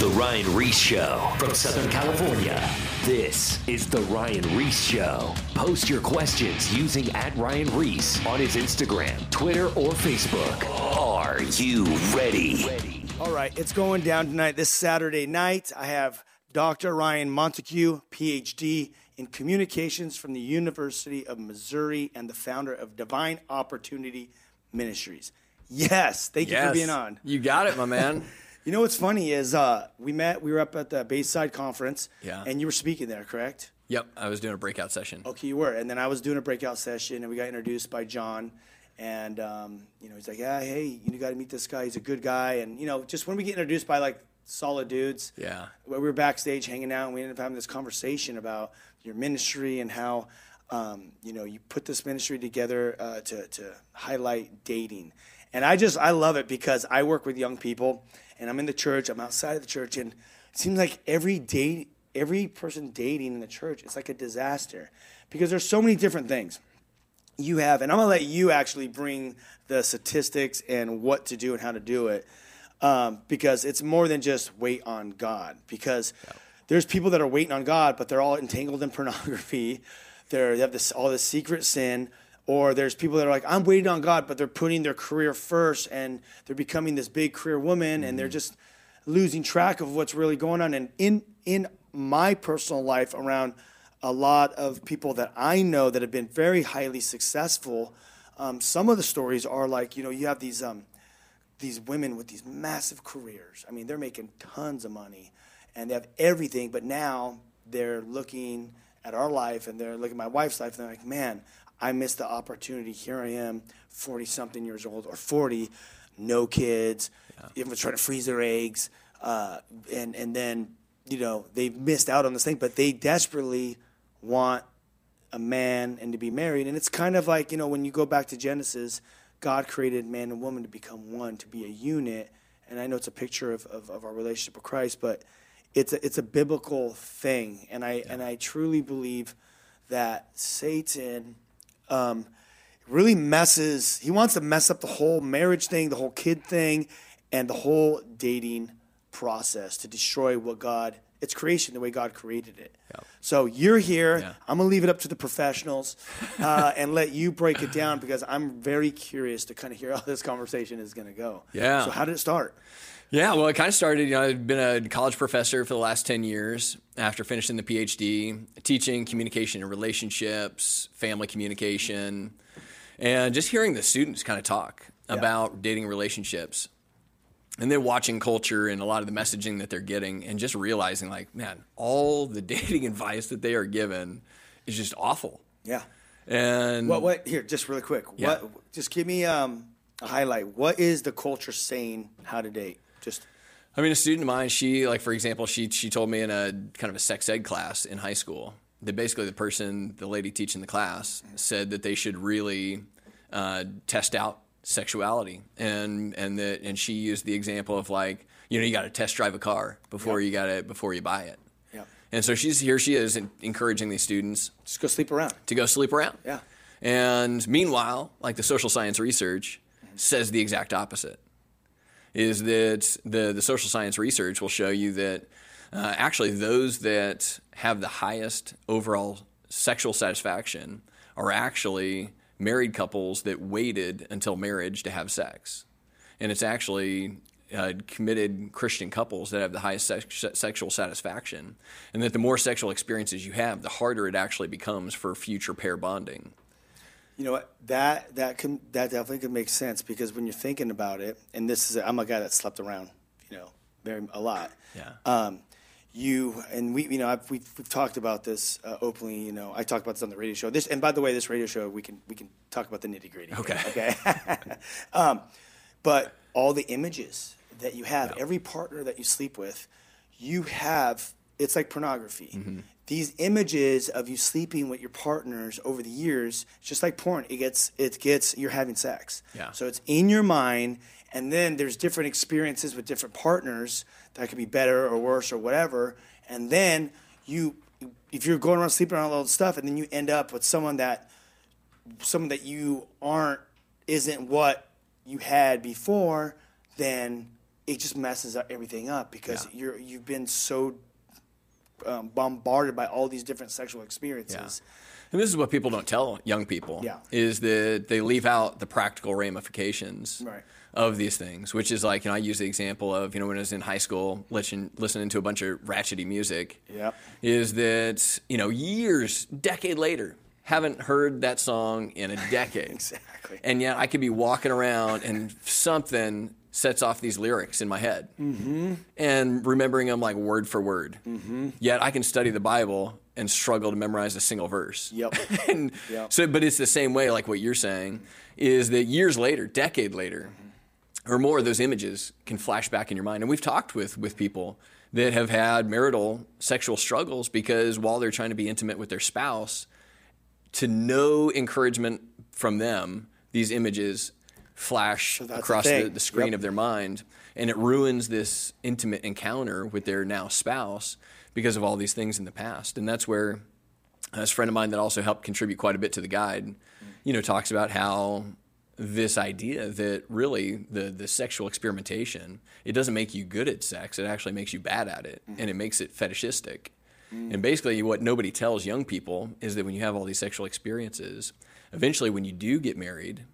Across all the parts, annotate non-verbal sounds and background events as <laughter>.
The Ryan Reese Show from Southern California. This is The Ryan Reese Show. Post your questions using at Ryan Reese on his Instagram, Twitter, or Facebook. Are you ready? All right, it's going down tonight. This Saturday night, I have Dr. Ryan Montague, PhD in communications from the University of Missouri and the founder of Divine Opportunity Ministries. Yes, thank you for being on. You got it, my man. <laughs> You know what's funny is uh, we met. We were up at the Bayside conference, Yeah. and you were speaking there, correct? yep, I was doing a breakout session. Okay, you were. And then I was doing a breakout session, and we got introduced by John. And um, you know, he's like, "Yeah, hey, you got to meet this guy. He's a good guy." And you know, just when we get introduced by like solid dudes, Yeah. we were backstage hanging out, and we ended up having this conversation about your ministry and how um, you know you put this ministry together uh, to to highlight dating. And I just I love it because I work with young people, and I'm in the church. I'm outside of the church, and it seems like every date, every person dating in the church, it's like a disaster because there's so many different things you have, and I'm gonna let you actually bring the statistics and what to do and how to do it, um, because it's more than just wait on God. Because there's people that are waiting on God, but they're all entangled in <laughs> pornography. They're, they have this all this secret sin, or there's people that are like, I'm waiting on God, but they're putting their career first, and they're becoming this big career woman, and they're just losing track of what's really going on. And in in my personal life, around a lot of people that I know that have been very highly successful. Um, some of the stories are like, you know, you have these um, these women with these massive careers. I mean, they're making tons of money and they have everything, but now they're looking at our life and they're looking at my wife's life and they're like, man, I missed the opportunity. Here I am, 40 something years old or 40, no kids, even trying to freeze their eggs. Uh, and, and then, you know, they've missed out on this thing, but they desperately want a man and to be married. And it's kind of like, you know, when you go back to Genesis, God created man and woman to become one, to be a unit. And I know it's a picture of, of, of our relationship with Christ, but it's a, it's a biblical thing. And I, and I truly believe that Satan um, really messes, he wants to mess up the whole marriage thing, the whole kid thing, and the whole dating process to destroy what God, it's creation the way God created it. So you're here. Yeah. I'm gonna leave it up to the professionals uh, and let you break it down because I'm very curious to kind of hear how this conversation is gonna go. Yeah. So how did it start? Yeah, well, it kind of started. You know, I've been a college professor for the last ten years. After finishing the PhD, teaching communication and relationships, family communication, and just hearing the students kind of talk about dating relationships, and then watching culture and a lot of the messaging that they're getting, and just realizing, like, man, all the <laughs> dating advice that they are given is just awful. Yeah. And What? What? Here, just really quick. Yeah. What? Just give me um, a highlight. What is the culture saying how to date? I mean, a student of mine, she like for example, she she told me in a kind of a sex ed class in high school that basically the person, the lady teaching the class, said that they should really uh, test out sexuality, and and that and she used the example of like you know you got to test drive a car before Yeah. you got to before you buy it. yeah. And so she's here. She is encouraging these students Just go sleep around. to go sleep around. Yeah. And meanwhile, like the social science research says the exact opposite. Is that the, the social science research will show you that uh, actually those that have the highest overall sexual satisfaction are actually married couples that waited until marriage to have sex. And it's actually uh, committed Christian couples that have the highest sex- sexual satisfaction. And that the more sexual experiences you have, the harder it actually becomes for future pair bonding. You know what? That that can that definitely could make sense because when you're thinking about it, and this is I'm a guy that slept around, you know, very a lot. Yeah. Um, you and we, you know, I've, we've, we've talked about this uh, openly. You know, I talked about this on the radio show. This, and by the way, this radio show we can we can talk about the nitty gritty. Okay. <laughs> Okay. <laughs> um, but all the images that you have, every partner that you sleep with, you have. It's like pornography. Mm-hmm. These images of you sleeping with your partners over the years, it's just like porn. It gets it gets you're having sex. Yeah. So it's in your mind, and then there's different experiences with different partners that could be better or worse or whatever. And then you, if you're going around sleeping around all this stuff, and then you end up with someone that, someone that you aren't, isn't what you had before, then it just messes up everything up because Yeah. you're you've been so um, bombarded by all these different sexual experiences. And this is what people don't tell young people Yeah. is that they leave out the practical ramifications Right. of these things, which is like, you know, I use the example of, you know, when I was in high school, listen, listening to a bunch of ratchety music, Yep. is that, you know, years, decade later, haven't heard that song in a decade. <laughs> Exactly. And yet I could be walking around and something sets off these lyrics in my head Mm-hmm. and remembering them like word for word. Yet I can study the Bible and struggle to memorize a single verse. Yep. <laughs> and Yep. so, but it's the same way, like what you're saying, is that years later, decade later, or more, those images can flash back in your mind. And we've talked with with people that have had marital sexual struggles because while they're trying to be intimate with their spouse, to no encouragement from them, these images flash the across the, thing. the screen Yep. of their mind, and it ruins this intimate encounter with their now spouse because of all these things in the past. And that's where uh, this friend of mine that also helped contribute quite a bit to the guide, you know, talks about how this idea that really the the sexual experimentation it doesn't make you good at sex it actually makes you bad at it and it makes it fetishistic and basically what nobody tells young people is that when you have all these sexual experiences eventually when you do get married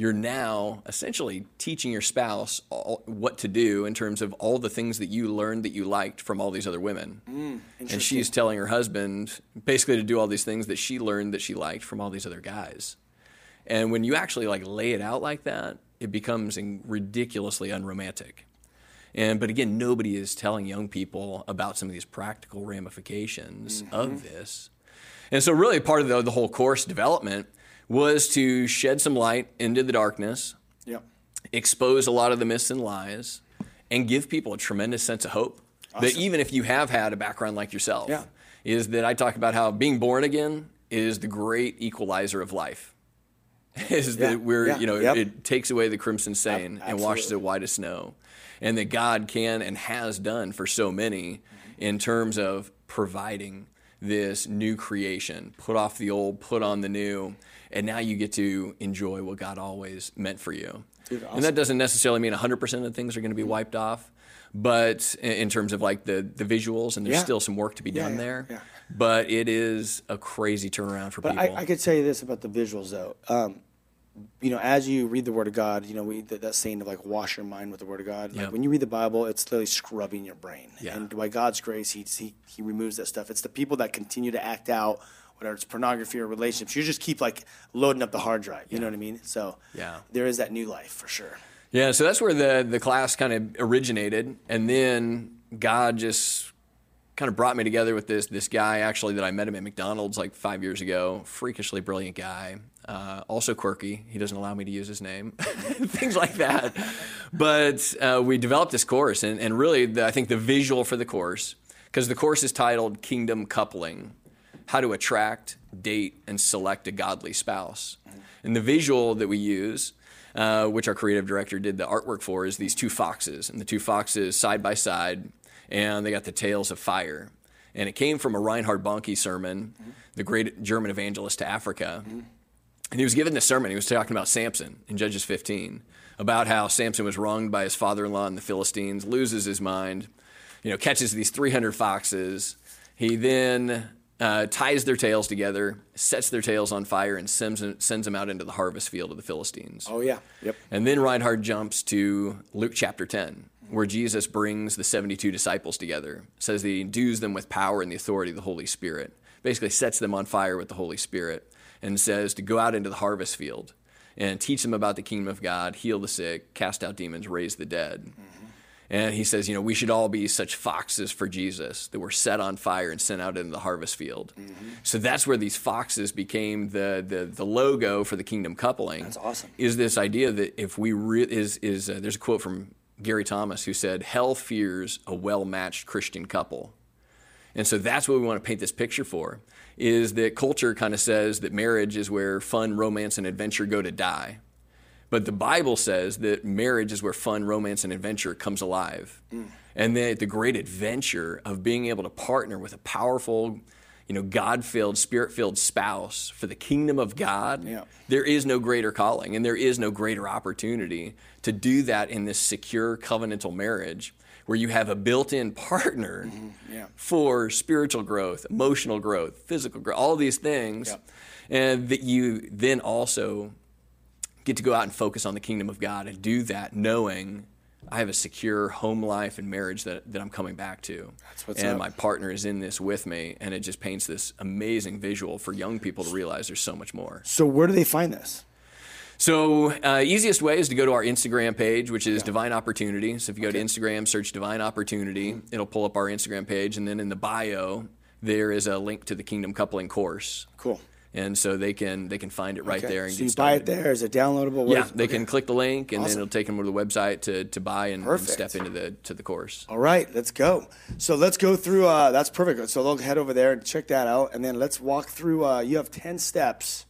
you're now essentially teaching your spouse all, what to do in terms of all the things that you learned that you liked from all these other women. Mm, and she's telling her husband basically to do all these things that she learned that she liked from all these other guys. And when you actually like lay it out like that, it becomes ridiculously unromantic. And but again, nobody is telling young people about some of these practical ramifications of mm-hmm. this. And so, really, part of the, the whole course development was to shed some light into the darkness, Yep. expose a lot of the myths and lies, and give people a tremendous sense of hope. That even if you have had a background like yourself, Yeah. is that I talk about how being born again is the great equalizer of life. <laughs> is Yeah, that we're, yeah, you know, yep. it takes away the crimson stain and washes it white as snow. And that God can and has done for so many mm-hmm. in terms of providing this new creation, put off the old, put on the new, and now you get to enjoy what God always meant for you. Dude, And that doesn't necessarily mean 100% of things are going to be Mm-hmm. wiped off, but in- terms of like the, the visuals, and there's Yeah. still some work to be Yeah, done yeah, there. yeah. But it is a crazy turnaround for But people. I, I could tell you this about the visuals, though. Um, you know, as you read the Word of God, you know, we that, that saying of like wash your mind with the Word of God. Like Yeah. when you read the Bible, it's literally scrubbing your brain. Yeah. And by God's grace, he, he He removes that stuff. It's the people that continue to act out, whether it's pornography or relationships. You just keep like loading up the hard drive. You know what I mean? So Yeah. there is that new life for sure. Yeah, so that's where the the class kind of originated, and then God just kind of brought me together with this this guy actually that I met him at McDonald's like five years ago. Freakishly brilliant guy, uh, also quirky. He doesn't allow me to use his name, <laughs> things like that. But uh, we developed this course, and and really, the, I think the visual for the course, because the course is titled Kingdom Coupling how to attract, date, and select a godly spouse. And the visual that we use, uh, which our creative director did the artwork for, is these two foxes. And the two foxes side by side, and they got the tails of fire. And it came from a Reinhard Bonnke sermon, the great German evangelist to Africa. And he was given this sermon. He was talking about Samson in Judges 15, about how Samson was wronged by his father-in-law and the Philistines, loses his mind, you know, catches these 300 foxes. He then uh, ties their tails together, sets their tails on fire, and sends, sends them out into the harvest field of the Philistines. Oh yeah. Yep. And then Reinhard jumps to Luke chapter 10, where Jesus brings the 72 disciples together, says that he endues them with power and the authority of the Holy Spirit, basically sets them on fire with the Holy Spirit, and says to go out into the harvest field and teach them about the kingdom of God, heal the sick, cast out demons, raise the dead. And he says, you know, we should all be such foxes for Jesus that were set on fire and sent out into the harvest field. So that's where these foxes became the, the, the logo for the kingdom coupling. That's awesome. Is this idea that if we re- is is uh, there's a quote from Gary Thomas who said, "Hell fears a well-matched Christian couple." And so that's what we want to paint this picture for is that culture kind of says that marriage is where fun, romance, and adventure go to die. But the Bible says that marriage is where fun, romance, and adventure comes alive. And that the great adventure of being able to partner with a powerful, you know, God filled, spirit filled spouse for the kingdom of God, Yeah. there is no greater calling and there is no greater opportunity to do that in this secure covenantal marriage where you have a built in partner Mm-hmm. yeah. for spiritual growth, emotional growth, physical growth, all these things. Yeah. And that you then also get to go out and focus on the kingdom of God and do that knowing I have a secure home life and marriage that, that I'm coming back to. That's what's and up. my partner is in this with me. And it just paints this amazing visual for young people to realize there's so much more. So where do they find this? So, uh, easiest way is to go to our Instagram page, which is Divine Opportunity. So, if you go to Instagram, search Divine Opportunity, Mm-hmm. it'll pull up our Instagram page. And then in the bio, there is a link to the Kingdom Coupling course. Cool. And so they can they can find it right Okay. there and so get you started. buy it there. Is it downloadable? Yeah, they okay. can click the link, and Awesome. then it'll take them to the website to, to buy and, and step into the to the course. All right, let's go. So let's go through. Uh, that's perfect. So they'll head over there and check that out, and then let's walk through. Uh, you have ten steps.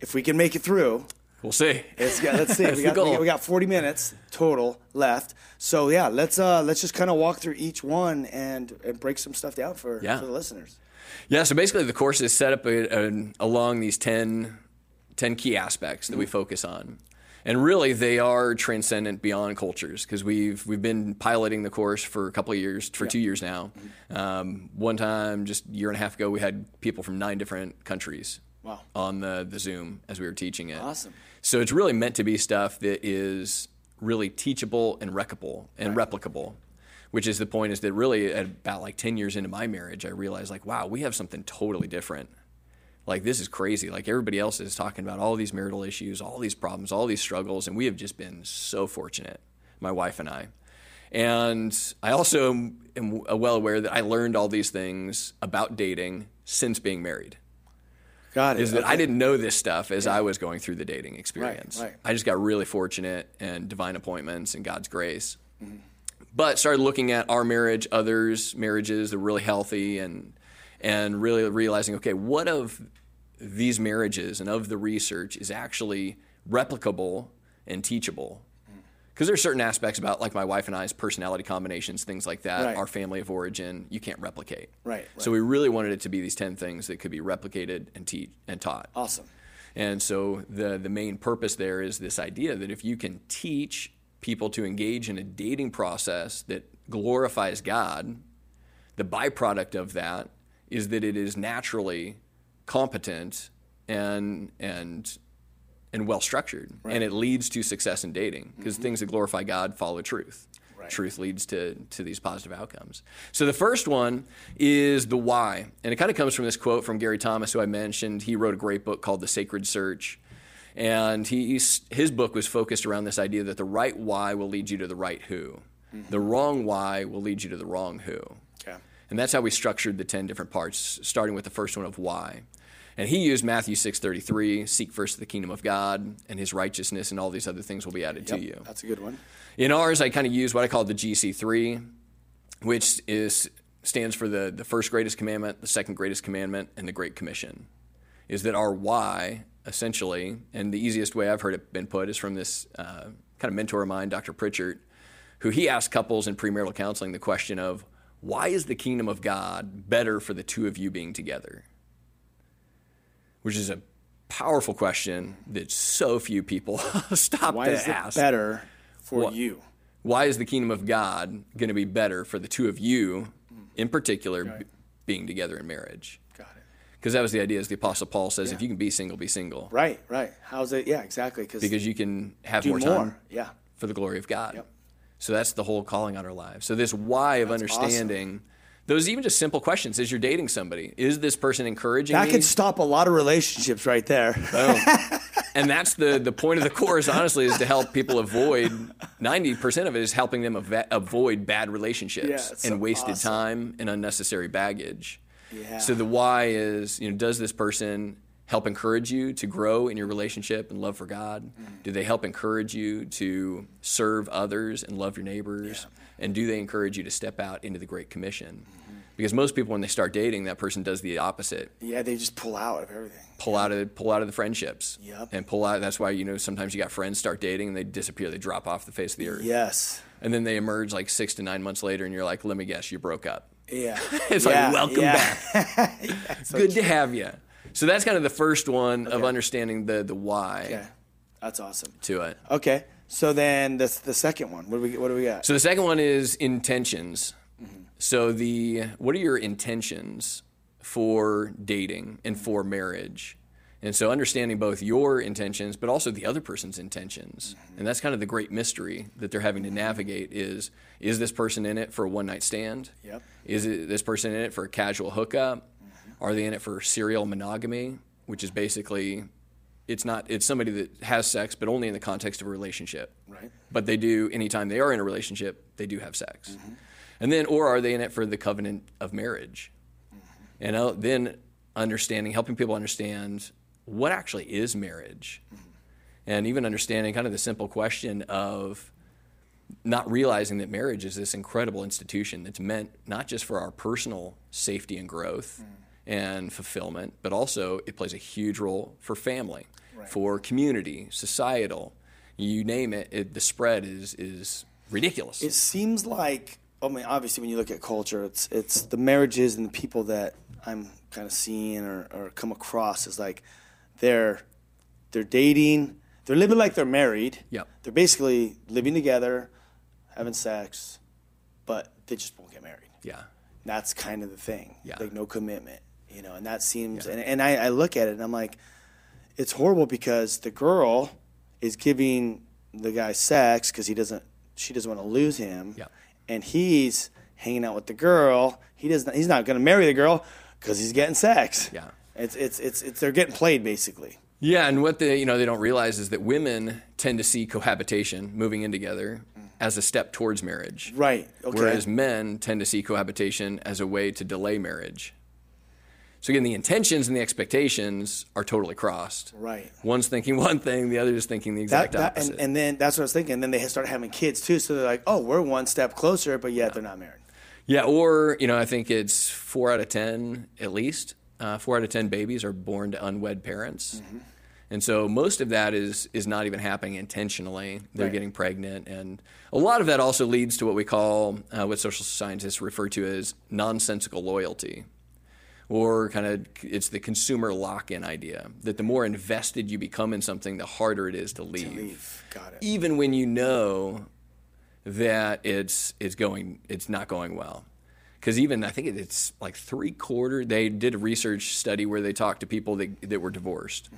If we can make it through, We'll see. let's, go, let's see. <laughs> We, got, we, got, we got forty minutes total left. So yeah, let's uh, let's just kind of walk through each one and, and break some stuff down for, Yeah. for the listeners. Yeah, so basically the course is set up uh, uh, along these 10, 10 key aspects that we focus on. And really, they are transcendent beyond cultures because we've we've been piloting the course for a couple of years, for two years now. Um, one time, just a year and a half ago, we had people from nine different countries Wow. on the, the Zoom as we were teaching it. Awesome. So it's really meant to be stuff that is really teachable and replicable and replicable. Which is the point is that really at about like 10 years into my marriage, I realized like, wow, we have something totally different. Like this is crazy. Like everybody else is talking about all these marital issues, all these problems, all these struggles, and we have just been so fortunate, my wife and I. And I also am well aware that I learned all these things about dating since being married Got it. is that I didn't know this stuff as I was going through the dating experience. right. I just got really fortunate and divine appointments and God's grace. Mm-hmm. But started looking at our marriage, others' marriages that were really healthy, and and really realizing, okay, what of these marriages and of the research is actually replicable and teachable? Because there's certain aspects about like my wife and I's personality combinations, things like that, Right. our family of origin, you can't replicate. Right, So we really wanted it to be these ten things that could be replicated and teach and taught. Awesome. And so the the main purpose there is this idea that if you can teach people to engage in a dating process that glorifies God, the byproduct of that is that it is naturally competent and and and well structured, and it leads to success in dating because mm-hmm. things that glorify God follow truth. Right. Truth leads to to these positive outcomes. So the first one is the why, and it kind of comes from this quote from Gary Thomas, who I mentioned. He wrote a great book called The Sacred Search, and he his book was focused around this idea that the right why will lead you to the right who, mm-hmm. the wrong why will lead you to the wrong who. Okay. And that's how we structured the 10 different parts, starting with the first one of why. And he used Matthew 6:33, seek first the kingdom of God and his righteousness and all these other things will be added Yep, to you. That's a good one. In ours, I kind of use what I call the GC3, which is stands for the, the first greatest commandment, the second greatest commandment, and the Great Commission. Is that our why, essentially, and the easiest way I've heard it been put is from this uh, kind of mentor of mine, Dr. Pritchard, who he asked couples in premarital counseling the question of, why is the kingdom of God better for the two of you being together? Which is a powerful question that so few people <laughs> stop Why to is it ask better for What- you? why is the kingdom of God going to be better for the two of you, in particular, b- being together in marriage? Because that was the idea, as the Apostle Paul says, if you can be single, be single, Right, right. How's it? Yeah, exactly. because because you can have more more. time Yeah. for the glory of God. Yep. So that's the whole calling on our lives. So this why of understanding those even just simple questions as you're dating somebody: Is this person encouraging That me? could stop a lot of relationships right there. <laughs> and that's the the point of the course honestly is to help people avoid 90% of it is helping them ava- avoid bad relationships Yeah, and so wasted awesome. time and unnecessary baggage Yeah. so the why is you know does this person help encourage you to grow in your relationship and love for god Mm. do they help encourage you to serve others and love your neighbors and do they encourage you to step out into the great commission Because most people, when they start dating, that person does the opposite. Yeah, they just pull out of everything. Pull out of pull out of the friendships. Yep. And pull out. That's why you know sometimes you got friends start dating and they disappear. They drop off the face of the earth. Yes. And then they emerge like six to nine months later, and you're like, let me guess, you broke up. Yeah. <laughs> It's Yeah, like, welcome yeah. back. <laughs> Yeah, so Good to have you. So that's kind of the first one of understanding the the why Okay. That's awesome. to it. Okay. So then that's the second one. What do we what do we got? So the second one is intentions. Mm-hmm. So the what are your intentions for dating and for marriage? And so understanding both your intentions but also the other person's intentions. Mm-hmm. And that's kind of the great mystery that they're having to navigate is is this person in it for a one night stand? Yep. Is it this person in it for a casual hookup? Are they in it for serial monogamy, which is basically it's not it's somebody that has sex but only in the context of a relationship Right. but they do anytime they are in a relationship they do have sex and then or are they in it for the covenant of marriage and uh, then understanding helping people understand what actually is marriage and even understanding kind of the simple question of not realizing that marriage is this incredible institution that's meant not just for our personal safety and growth and fulfillment, but also it plays a huge role for family, Right. for community, societal. You name it, it the spread is is ridiculous. It seems like I mean, obviously, when you look at culture, it's it's the marriages and the people that I'm kind of seeing or, or come across is like they're they're dating, they're living like they're married. Yep. They're basically living together, having sex, but they just won't get married. yeah. That's kind of the thing. Yeah. Like no commitment, you know, and that seems and, and I, I look at it and I'm like, it's horrible because the girl is giving the guy sex because he doesn't she doesn't want to lose him. Yeah. And he's hanging out with the girl. He doesn't he's not gonna marry the girl because he's getting sex. Yeah. It's, it's it's it's they're getting played basically. Yeah, and what they you know they don't realize is that women tend to see cohabitation, moving in together, as a step towards marriage. Right. Okay. Whereas men tend to see cohabitation as a way to delay marriage. So again, the intentions and the expectations are totally crossed. Right. One's thinking <laughs> one thing, the other is thinking the exact that opposite. and, and then that's what I was thinking. And then they start having kids too, so they're like, oh, we're one step closer, but yet they're not married. yeah, or you know, I think it's four out of ten at least. Uh, four out of ten babies are born to unwed parents. Mm-hmm. And so most of that is is not even happening intentionally. They're Right. getting pregnant, and a lot of that also leads to what we call uh, what social scientists refer to as nonsensical loyalty, or kind of it's the consumer lock-in idea that the more invested you become in something, the harder it is to leave, Leave. Got it. even when you know that it's it's going it's not going well. Because even I think it's like three quarter. They did a research study where they talked to people that, that were divorced,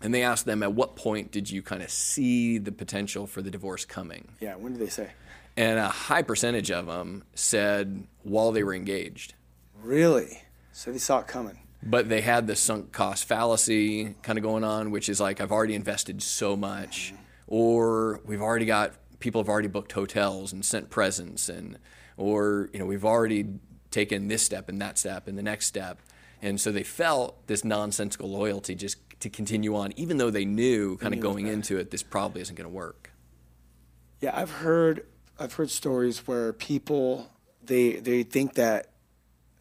and they asked them at what point did you kind of see the potential for the divorce coming. Yeah. When did they say? And a high percentage of them said while they were engaged. Really? So they saw it coming. But they had the sunk cost fallacy kind of going on, which is like, I've already invested so much, or we've already got people have already booked hotels and sent presents, and or you know we've already taken this step and that step and the next step, and so they felt this nonsensical loyalty just to continue on, even though they knew kind of knew it going into it this probably isn't going to work. Yeah, I've heard I've heard stories where people they they think that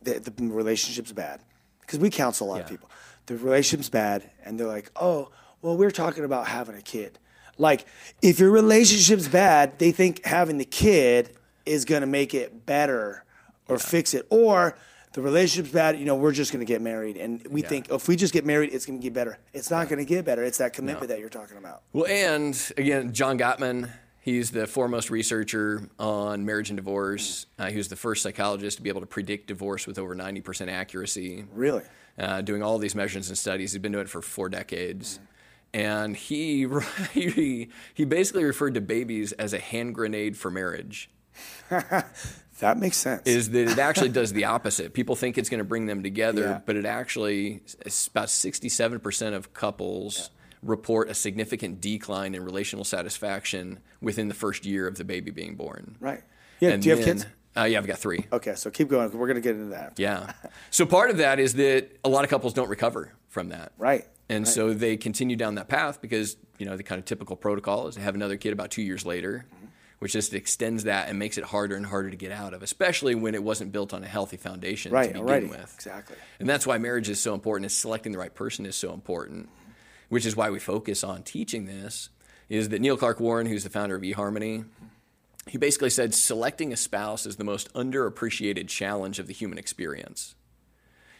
the, the relationship's bad because we counsel a lot of people. The relationship's bad, and they're like, "Oh, well, we're talking about having a kid." Like, if your relationship's bad, they think having the kid is gonna make it better or fix it, or the relationship's bad. You know, we're just gonna get married, and we Yeah. think if we just get married, it's gonna get better. It's not gonna get better. It's that commitment that you're talking about. Well, and again, John Gottman, he's the foremost researcher on marriage and divorce. Uh, he was the first psychologist to be able to predict divorce with over 90% accuracy, Really? uh, doing all these measurements and studies. He's been doing it for four decades. And he, <laughs> he, he basically referred to babies as a hand grenade for marriage. <laughs> That makes sense. Is that it actually <laughs> does the opposite. People think it's going to bring them together, Yeah. but it actually, it's about 67% of couples report a significant decline in relational satisfaction within the first year of the baby being born. right? Yeah. And Do you have then- kids? Uh, yeah, I've got three. Okay, so keep going. We're gonna get into that. Yeah. So part of that is that a lot of couples don't recover from that. Right. And right. so they continue down that path because, you know, the kind of typical protocol is to have another kid about two years later, which just extends that and makes it harder and harder to get out of, especially when it wasn't built on a healthy foundation Right, to begin already. with. Exactly. And that's why marriage is so important. Is selecting the right person is so important, which is why we focus on teaching this. Is that Neil Clark Warren, who's the founder of eHarmony, he basically said selecting a spouse is the most underappreciated challenge of the human experience.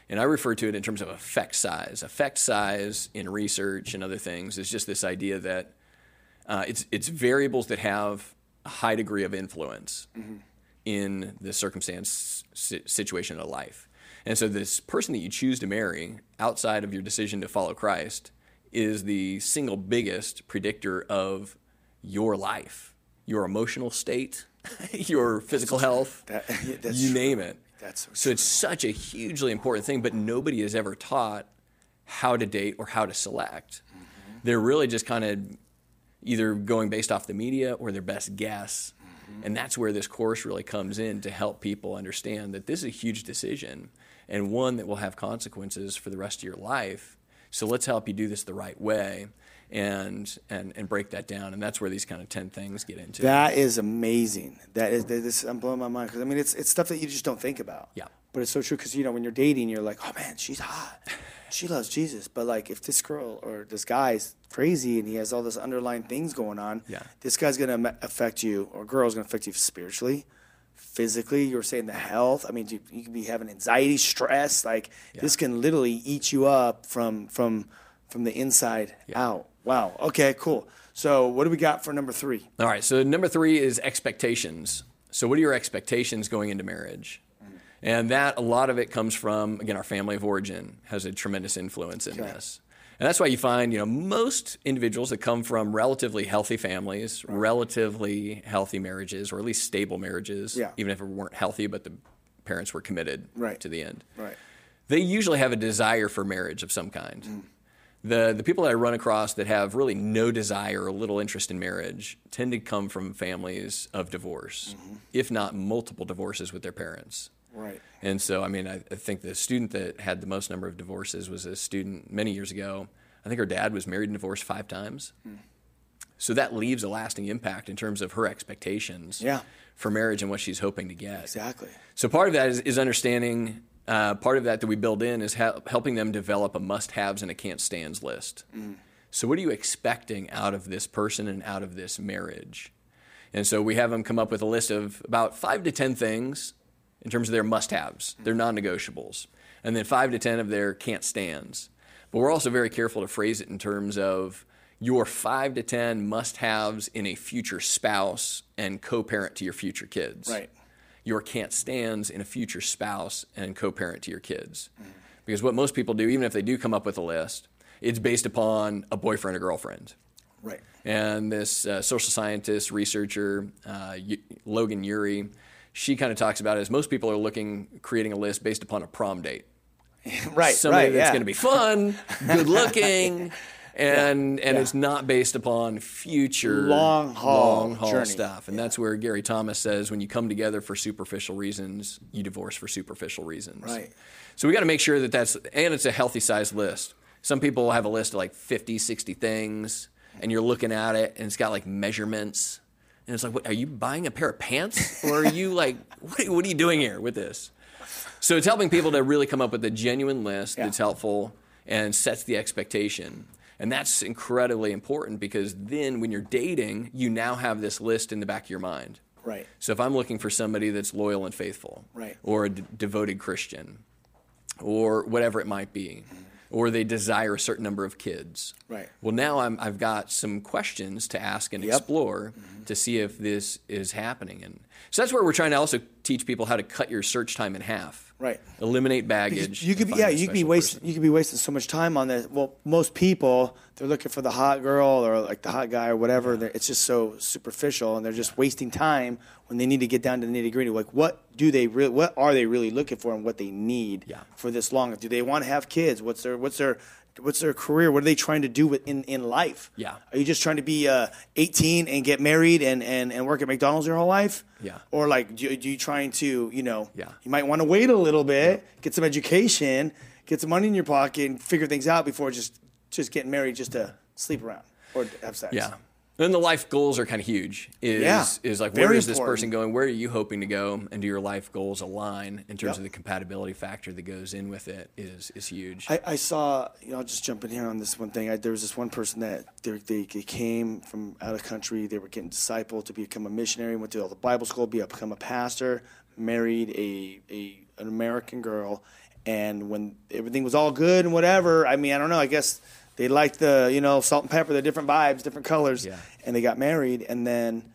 And I refer to it in terms of effect size. Effect size in research and other things is just this idea that uh, it's, it's variables that have high degree of influence in the circumstance situation of life. And so, this person that you choose to marry outside of your decision to follow Christ is the single biggest predictor of your life, your emotional state, <laughs> your physical health, That- <laughs> yeah, you true. name it. That's so so it's such a hugely important thing, but nobody is ever taught how to date or how to select. Mm-hmm. They're really just kind of either going based off the media or their best guess. Mm-hmm. And that's where this course really comes in to help people understand that this is a huge decision and one that will have consequences for the rest of your life. So let's help you do this the right way and and and break that down. And that's where these kind of 10 things get into. That is amazing. That is this. I'm blowing my mind because I mean it's it's stuff that you just don't think about. Yeah. But it's so true because you know when you're dating, you're like, oh man, she's hot, she loves Jesus. But like if this girl or this guy's crazy and he has all this underlying things going on, Yeah. this guy's gonna affect you or girl's gonna affect you spiritually, physically. You were saying the health. I mean, you, you can be having anxiety, stress. Like this can literally eat you up from from from the inside out. Wow. Okay. Cool. So what do we got for number three? All right. So number three is expectations. So what are your expectations going into marriage? And that a lot of it comes from again our family of origin has a tremendous influence in this. And that's why you find, you know, most individuals that come from relatively healthy families, relatively healthy marriages, or at least stable marriages, Yeah. even if it weren't healthy, but the parents were committed Right. to the end Right. they usually have a desire for marriage of some kind. Mm. The the people that I run across that have really no desire or little interest in marriage tend to come from families of divorce, mm-hmm. if not multiple divorces with their parents. Right. And so, I mean, I, I think the student that had the most number of divorces was a student many years ago. I think her dad was married and divorced five times. So that leaves a lasting impact in terms of her expectations Yeah. for marriage and what she's hoping to get. Exactly. So part of that is, is understanding. Uh, part of that that we build in is hel- helping them develop a must-haves and a can't-stands list. So what are you expecting out of this person and out of this marriage? And so we have them come up with a list of about five to ten things in terms of their must-haves, their non-negotiables, and then five to ten of their can't-stands. But we're also very careful to phrase it in terms of your five to ten must-haves in a future spouse and co-parent to your future kids Right. your can't stands in a future spouse and co-parent to your kids. Because what most people do, even if they do come up with a list, it's based upon a boyfriend or girlfriend. Right. And this uh, social scientist, researcher, uh, Y- Logan Ury, she kind of talks about it as most people are looking, creating a list based upon a prom date. <laughs> Right. Somebody right. that's yeah. going to be fun, good <laughs> looking, and and yeah. it's not based upon future Long haul long haul journey. stuff. And that's where Gary Thomas says when you come together for superficial reasons, you divorce for superficial reasons. Right. So we got to make sure that that's and it's a healthy sized list. Some people have a list of like 50, 60 things, and you're looking at it, and it's got like measurements. And it's like, what, are you buying a pair of pants? Or are you like, <laughs> what, what are you doing here with this? So it's helping people to really come up with a genuine list Yeah. that's helpful and sets the expectation. And that's incredibly important because then when you're dating, you now have this list in the back of your mind. Right. So if I'm looking for somebody that's loyal and faithful, Right. or a d- devoted Christian, or whatever it might be, or they desire a certain number of kids. Right. Well, now I'm, I've got some questions to ask and Yep. Mm-hmm. explore to see if this is happening. And so that's where we're trying to also teach people how to cut your search time in half. Right. Eliminate baggage. You could be, yeah, you could be wasting person. you could be wasting so much time on this. Well, most people they're looking for the hot girl or like the hot guy or whatever. They're It's just so superficial, and they're just wasting time when they need to get down to the nitty gritty. Like, what do they really? What are they really looking for, and what they need Yeah. for this long? Do they want to have kids? What's their what's their what's their career? What are they trying to do with, in in life? Yeah. Are you just trying to be uh, 18 and get married and, and, and work at McDonald's your whole life? Yeah. Or like, do, do you trying to, you know, Yeah. you might want to wait a little bit, get some education, get some money in your pocket, and figure things out before just just getting married just to sleep around or have sex. Yeah. Then the life goals are kind of huge. Is Yeah. is like where is this important. person going? Where are you hoping to go? And do your life goals align in terms Yep. of the compatibility factor that goes in with it? Is is huge. I, I saw, you know, I'll just jump in here on this one thing. I, there was this one person that they, they, they came from out of country. They were getting discipled to become a missionary, went to all the Bible school, be a, become a pastor, married a, a an American girl. And when everything was all good and whatever, I mean, I don't know, I guess they liked the, you know, salt and pepper, the different vibes, different colors. Yeah. And they got married. And then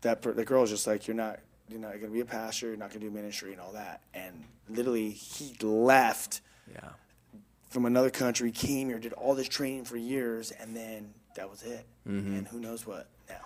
that per- the girl was just like, "You're not, you're not going to be a pastor. You're not going to do ministry and all that." And literally, he left yeah. from another country, came here, did all this training for years, and then that was it. Mm-hmm. And who knows what now?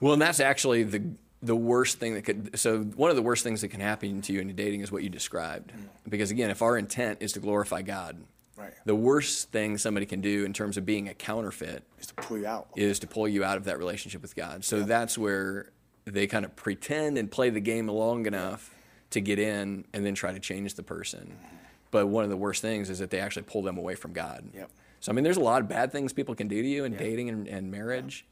Well, and that's actually the the worst thing that could. So one of the worst things that can happen to you in dating is what you described. Mm. Because again, if our intent is to glorify God, Right. the worst thing somebody can do in terms of being a counterfeit Is to pull you out. is to pull you out of that relationship with God. So that's where they kind of pretend and play the game long enough to get in and then try to change the person. But one of the worst things is that they actually pull them away from God. Yep. So I mean, there's a lot of bad things people can do to you in dating and, and marriage,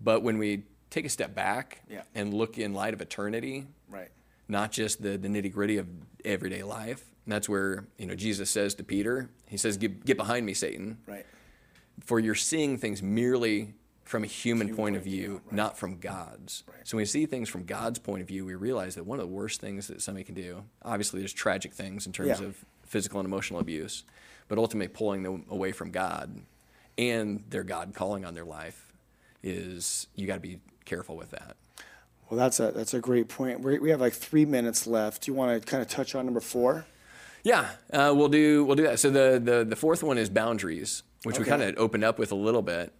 but when we take a step back Yeah. and look in light of eternity, Right. not just the, the nitty gritty of everyday life, and that's where you know Jesus says to Peter, he says, "Get, get behind me, Satan." Right. for you're seeing things merely from a human, point of view, not from God's. So when we see things from God's point of view, we realize that one of the worst things that somebody can do, obviously there's tragic things in terms Yeah. of physical and emotional abuse, but ultimately pulling them away from God and their God calling on their life is you got to be careful with that. Well, that's a that's a great point. we we have like three minutes left. Do you want to kind of touch on number four? Yeah, uh, we'll do we'll do that. So the the the fourth one is boundaries, which we kind of opened up with a little bit,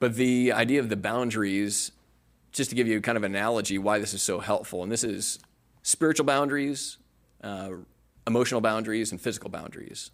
but the idea of the boundaries, just to give you kind of an analogy, why this is so helpful, and this is spiritual boundaries, uh, emotional boundaries, and physical boundaries.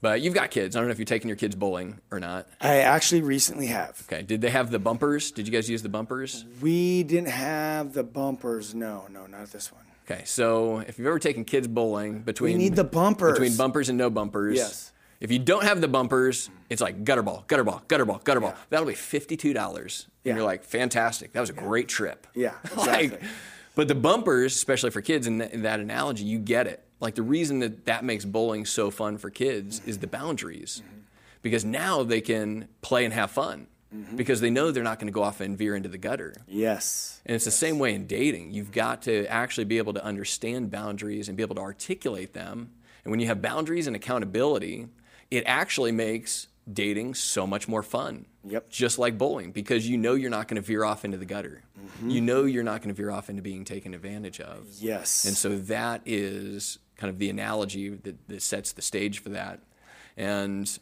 But you've got kids. I don't know if you're taking your kids bowling or not. I actually recently have. Okay. Did they have the bumpers? Did you guys use the bumpers? We didn't have the bumpers. No, no, not this one. Okay. So if you've ever taken kids bowling between need the bumpers. between bumpers and no bumpers. Yes. If you don't have the bumpers, it's like gutter ball, gutter ball, gutter ball, gutter ball. Yeah. That'll be fifty-two dollars. Yeah. And you're like, fantastic. That was a great trip. Yeah, <laughs> like, exactly. but the bumpers, especially for kids, in, th- in that analogy, you get it. Like the reason that that makes bowling so fun for kids is the boundaries, mm-hmm. because now they can play and have fun, Mm-hmm. because they know they're not going to go off and veer into the gutter. Yes. And it's the same way in dating. You've got to actually be able to understand boundaries and be able to articulate them. And when you have boundaries and accountability, it actually makes dating so much more fun. Yep. Just like bowling, because you know you're not going to veer off into the gutter. Mm-hmm. You know you're not going to veer off into being taken advantage of. Yes. And so that is kind of the analogy that, that sets the stage for that. And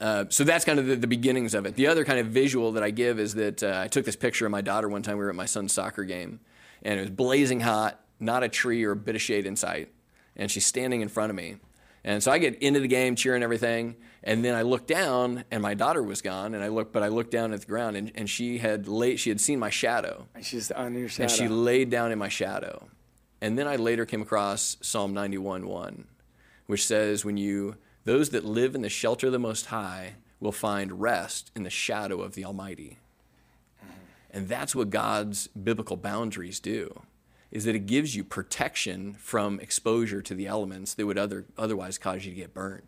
uh, so that's kind of the, the beginnings of it. The other kind of visual that I give is that uh, I took this picture of my daughter one time. We were at my son's soccer game, and it was blazing hot, not a tree or a bit of shade in sight, and she's standing in front of me. And so I get into the game, cheering everything, and then I look down, and my daughter was gone. And I look, but I looked down at the ground, and, and she had laid, she had seen my shadow, And she's under your shadow. and she laid down in my shadow. And then I later came across Psalm 91 1, which says, When you, those that live in the shelter of the Most High will find rest in the shadow of the Almighty. And that's what God's biblical boundaries do, is that it gives you protection from exposure to the elements that would other, otherwise cause you to get burned.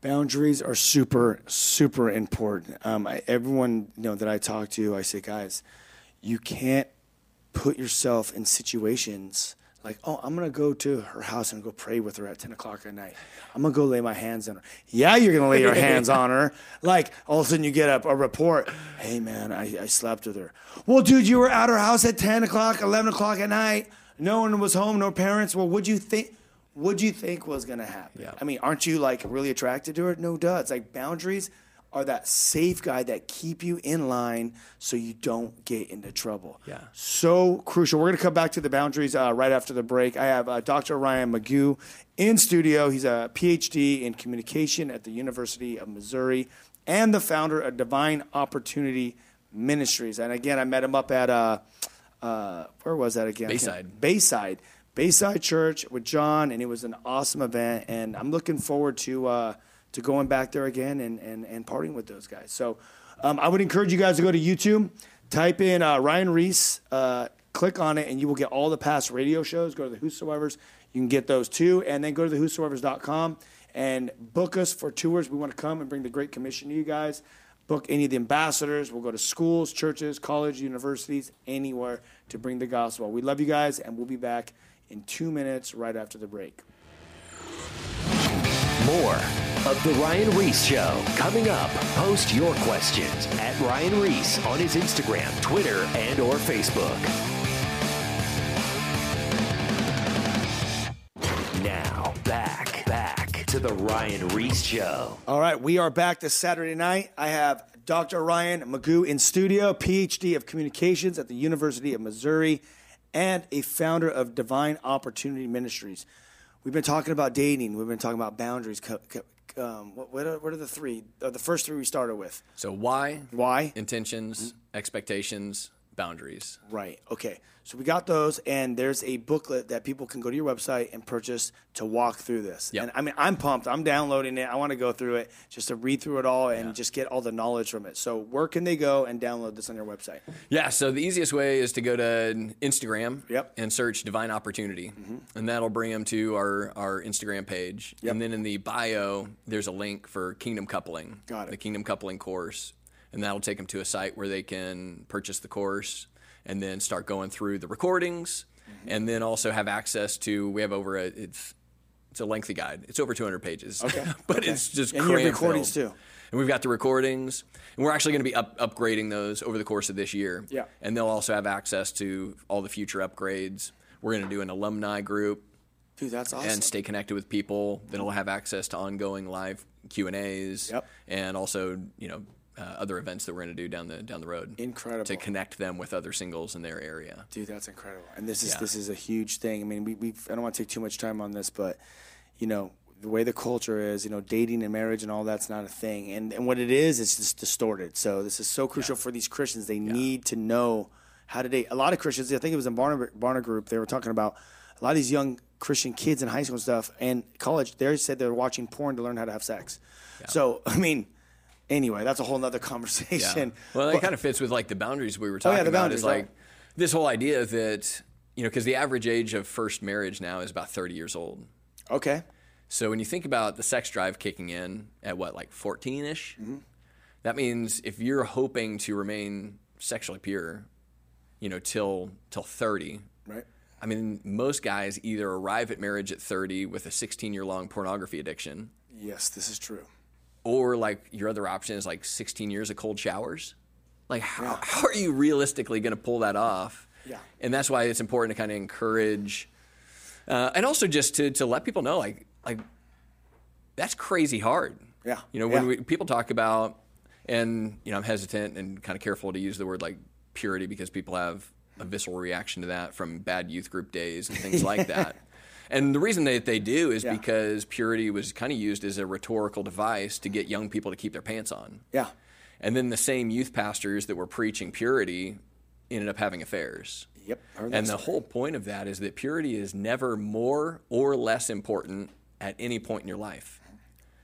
boundaries are super super important um, I, everyone you know that i talk to i say guys you can't put yourself in situations like oh i'm gonna go to her house and go pray with her at 10 o'clock at night. I'm gonna go lay my hands on her. Yeah you're gonna lay your <laughs> hands on her. Like all of a sudden you get a, a report. Hey man I, I slept with her. Well dude you were at her house at 10 o'clock 11 o'clock at night. No one was home no parents. Well what'd you think what'd you think was gonna happen? Yeah. I mean, aren't you like really attracted to her? No, duh. It's like boundaries are that safe guide that keep you in line so you don't get into trouble. Yeah. So crucial. We're going to come back to the boundaries uh, right after the break. I have uh, Dr. Ryan Montague in studio. He's a PhD in communication at the University of Missouri and the founder of Divine Opportunity Ministries. And again, I met him up at, uh, uh, where was that again? Bayside. Bayside. Bayside Church with John, and it was an awesome event. And I'm looking forward to uh, to going back there again and, and, and partying with those guys. So um, I would encourage you guys to go to YouTube, type in uh, Ryan Reese, uh, click on it, and you will get all the past radio shows. Go to the Whosoevers. You can get those too. And then go to the Whosoevers.com and book us for tours. We want to come and bring the Great Commission to you guys. Book any of the ambassadors. We'll go to schools, churches, colleges, universities, anywhere to bring the gospel. We love you guys, and we'll be back in two minutes right after the break. More of The Ryan Reese Show coming up. Post your questions at Ryan Reese on his Instagram, Twitter, and or Facebook. Now, back, back to The Ryan Reese Show. All right, we are back this Saturday night. I have Dr. Ryan Montague in studio, PhD of Communications at the University of Missouri, and a founder of Divine Opportunity Ministries. We've been talking about dating. We've been talking about boundaries. Co- co- Um, what, what, are, what are the three? Uh, the first three we started with. So why? Why? Intentions, expectations, boundaries. Right. Okay. So we got those, and there's a booklet that people can go to your website and purchase to walk through this. Yep. And I mean, I'm pumped. I'm downloading it. I want to go through it just to read through it all and just get all the knowledge from it. So where can they go and download this on your website? Yeah, so the easiest way is to go to Instagram Yep. and search Divine Opportunity. Mm-hmm. And that'll bring them to our, our Instagram page. Yep. And then in the bio, there's a link for Kingdom Coupling, Got it. the Kingdom Coupling course. And that'll take them to a site where they can purchase the course and then start going through the recordings mm-hmm. and then also have access to, we have over a, it's, it's a lengthy guide. It's over 200 pages. Okay. <laughs> but Okay. it's just And you have recordings, filled. too. And we've got the recordings, and we're actually going to be up, upgrading those over the course of this year. Yeah. And they'll also have access to all the future upgrades. We're going to do an alumni group Dude, that's awesome. and stay connected with people. Then That'll have access to ongoing live Q and A's. Yep. And also, you know, uh, other events that we're going to do down the down the road. Incredible. To connect them with other singles in their area. Dude, that's incredible. And this is Yeah. this is a huge thing. I mean, we we I don't want to take too much time on this, but you know the way the culture is, you know, dating and marriage and all that's not a thing. And and what it is, it's just distorted. So this is so crucial for these Christians. They need to know how to date. A lot of Christians, I think it was in Barna Barna group, they were talking about a lot of these young Christian kids in high school and stuff and college. They said they're watching porn to learn how to have sex. So <laughs> I mean. Anyway, that's a whole nother conversation. Well, that But- Oh, kind of fits with like the boundaries we were yeah, talking the about. Is like right. this whole idea that you know, because the average age of first marriage now is about thirty years old. okay. So when you think about the sex drive kicking in at what, like 14 ish, Mm-hmm. that means if you're hoping to remain sexually pure, you know, till till 30, Right. I mean, most guys either arrive at marriage at 30 with a 16 year long pornography addiction, Yes, this is true. Or like your other option is like 16 years of cold showers. Like, how, how are you realistically going to pull that off? Yeah. And that's why it's important to kind of encourage, uh, and also just to, to let people know, like, like that's crazy hard. Yeah. You know, when Yeah. we, people talk about, and you know, I'm hesitant and kind of careful to use the word like purity because people have a visceral reaction to that from bad youth group days and things like <laughs> that. And the reason that they do is Yeah. because purity was kind of used as a rhetorical device to get young people to keep their pants on. Yeah. And then the same youth pastors that were preaching purity ended up having affairs. Yep. I heard that And the whole point of that is that purity is never more or less important at any point in your life.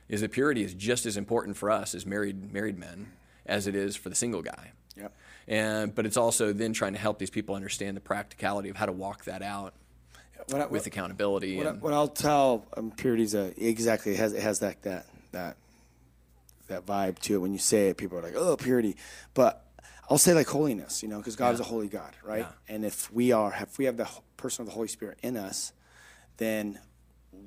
Is that purity is just as important for us as married married men as it is for the single guy. Yep. And but it's also then trying to help these people understand the practicality of how to walk that out What I- with accountability. What, I, and, what I'll tell um, purity's a exactly it has it has that that that that vibe to it. When you say it, people are like, "Oh, purity," but I'll say like holiness, you know, because God is a holy God, right? Yeah. And if we are, if we have the person of the Holy Spirit in us, then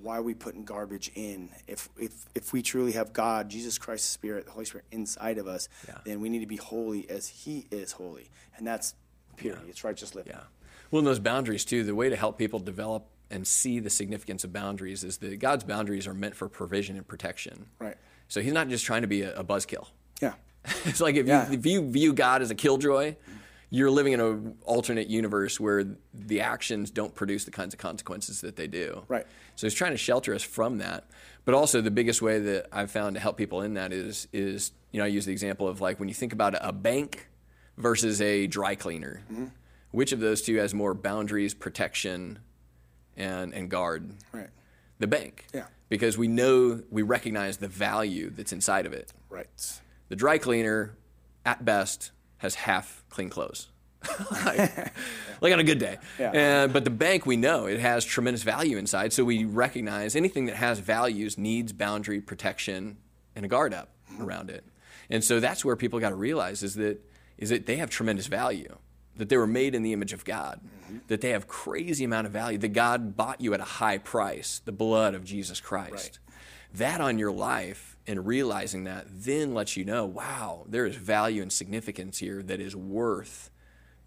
why are we putting garbage in? If if if we truly have God, Jesus Christ's Spirit, the Holy Spirit inside of us, Yeah. then we need to be holy as He is holy, and that's purity. It's righteous living. Yeah. Well, and those boundaries too. The way to help people develop and see the significance of boundaries is that God's boundaries are meant for provision and protection. Right. So He's not just trying to be a, a buzzkill. Yeah. <laughs> it's like if, Yeah. you, if you view God as a killjoy, you're living in an alternate universe where the actions don't produce the kinds of consequences that they do. Right. So he's trying to shelter us from that. But also the biggest way that I've found to help people in that is is you know I use the example of like when you think about a bank versus a dry cleaner, Mm-hmm. Which of those two has more boundaries, protection, and and guard? Right. The bank. Yeah. Because we know we recognize the value that's inside of it. Right. The dry cleaner at best, has half clean clothes. <laughs> like, like on a good day. Yeah. And, but the bank, we know it has tremendous value inside. So we recognize anything that has values needs boundary protection and a guard up mm-hmm. around it. And so that's where people got to realize is that is that they have tremendous value, that they were made in the image of God, mm-hmm. that they have crazy amount of value, that God bought you at a high price, the blood of Jesus Christ. Right. That on your life and realizing that then lets you know, wow, there is value and significance here that is worth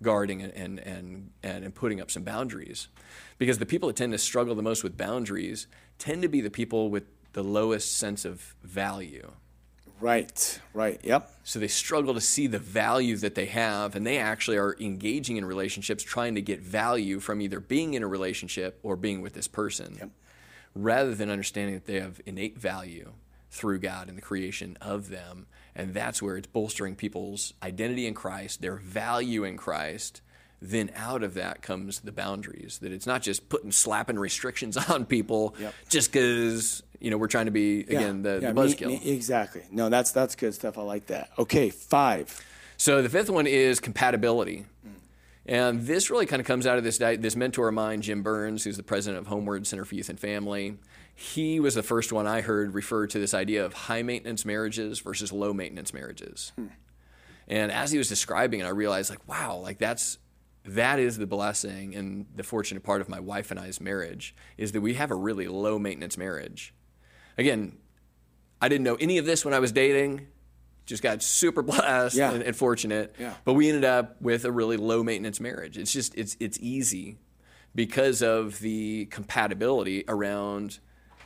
guarding and, and, and, and putting up some boundaries. Because the people that tend to struggle the most with boundaries tend to be the people with the lowest sense of value. Right, right. Yep. So they struggle to see the value that they have, and they actually are engaging in relationships trying to get value from either being in a relationship or being with this person, Yep. rather than understanding that they have innate value through God and the creation of them. And that's where it's bolstering people's identity in Christ, their value in Christ. Then out of that comes the boundaries. That it's not just putting slapping restrictions <laughs> on people Yep. just because you know we're trying to be again the, yeah, the buzzkill. me- exactly. No, that's that's good stuff. I like that. Okay, five. So the fifth one is compatibility. Hmm. And this really kind of comes out of this, this mentor of mine, Jim Burns, who's the president of HomeWord Center for Youth and Family. He was the first one I heard refer to this idea of high maintenance marriages versus low maintenance marriages. Hmm. And as he was describing it, I realized like, wow, like that's that is the blessing and the fortunate part of my wife and I's marriage is that we have a really low maintenance marriage. Again, I didn't know any of this when I was dating. Just got super <laughs> blessed Yeah. and, and fortunate. Yeah. But we ended up with a really low maintenance marriage. It's just it's it's easy because of the compatibility around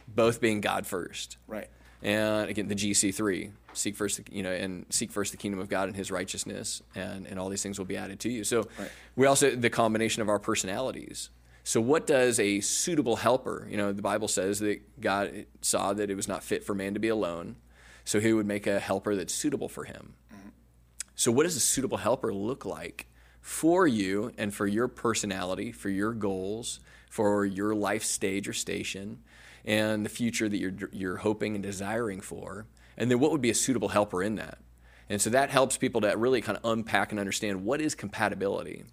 both being God first. Right. And again, the GC3, seek first, the, you know, and seek first the kingdom of God and His righteousness, and, and all these things will be added to you. So, Right. we also the combination of our personalities. So, what does a suitable helper? You know, the Bible says that God saw that it was not fit for man to be alone, so He would make a helper that's suitable for him. So, what does a suitable helper look like for you and for your personality, for your goals, for your life stage or station, and the future that you're, you're hoping and desiring for? And then, what would be a suitable helper in that? And so that helps people to really kind of unpack and understand what is compatibility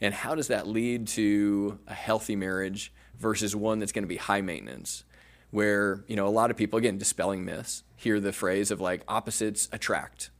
and how does that lead to a healthy marriage versus one that's going to be high maintenance where you know a lot of people again dispelling myths hear the phrase of like opposites attract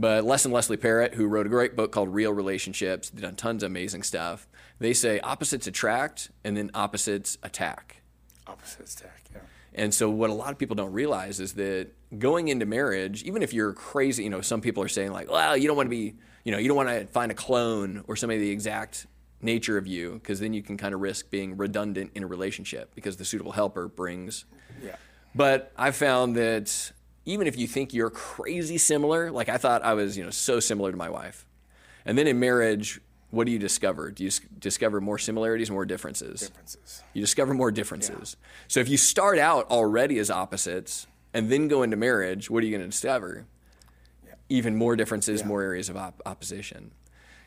but Les and Leslie Parrott, who wrote a great book called Real Relationships, done tons of amazing stuff. They say opposites attract and then opposites attack. Opposites stack. Yeah. And so, what a lot of people don't realize is that going into marriage, even if you're crazy, you know, some people are saying, like, well, you don't want to be, you know, you don't want to find a clone or somebody the exact nature of you, because then you can kind of risk being redundant in a relationship because the suitable helper brings. Yeah. But I've found that even if you think you're crazy similar, like I thought I was, you know, so similar to my wife. And then in marriage, what do you discover? Do you discover more similarities, more differences? Differences. You discover more differences. So if you start out already as opposites and then go into marriage, what are you going to discover? Even more differences, Yeah. more areas of op- opposition.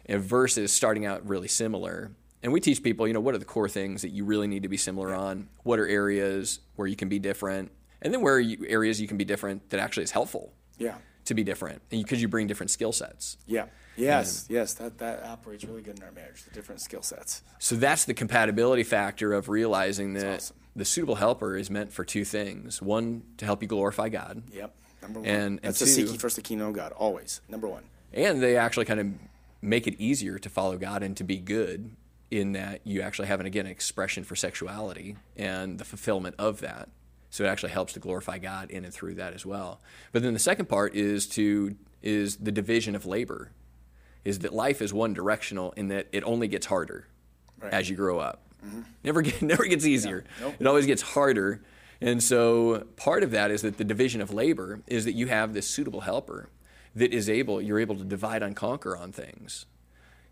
And versus starting out really similar. And we teach people, you know, what are the core things that you really need to be similar on? What are areas where you can be different? And then where are you, areas you can be different that actually is helpful Yeah. to be different because you bring different skill sets. Yeah. Yes. Yes. That that operates really good in our marriage. The different skill sets. So that's the compatibility factor of realizing that awesome. the suitable helper is meant for two things. One, to help you glorify God. Yep. Number one. And- and That's to seek two- ye first the kingdom of God. Always. Number one. And they actually kind of make it easier to follow God and to be good in that you actually have, an, again, an expression for sexuality and the fulfillment of that. So it actually helps to glorify God in and through that as well. But then the second part is to is the division of labor, is that life is one directional in that it only gets harder Right. as you grow up. Mm-hmm. Never get, <laughs> never gets easier. Nope. It always gets harder. And so part of that is that the division of labor is that you have this suitable helper that is able you're able to divide and conquer on things.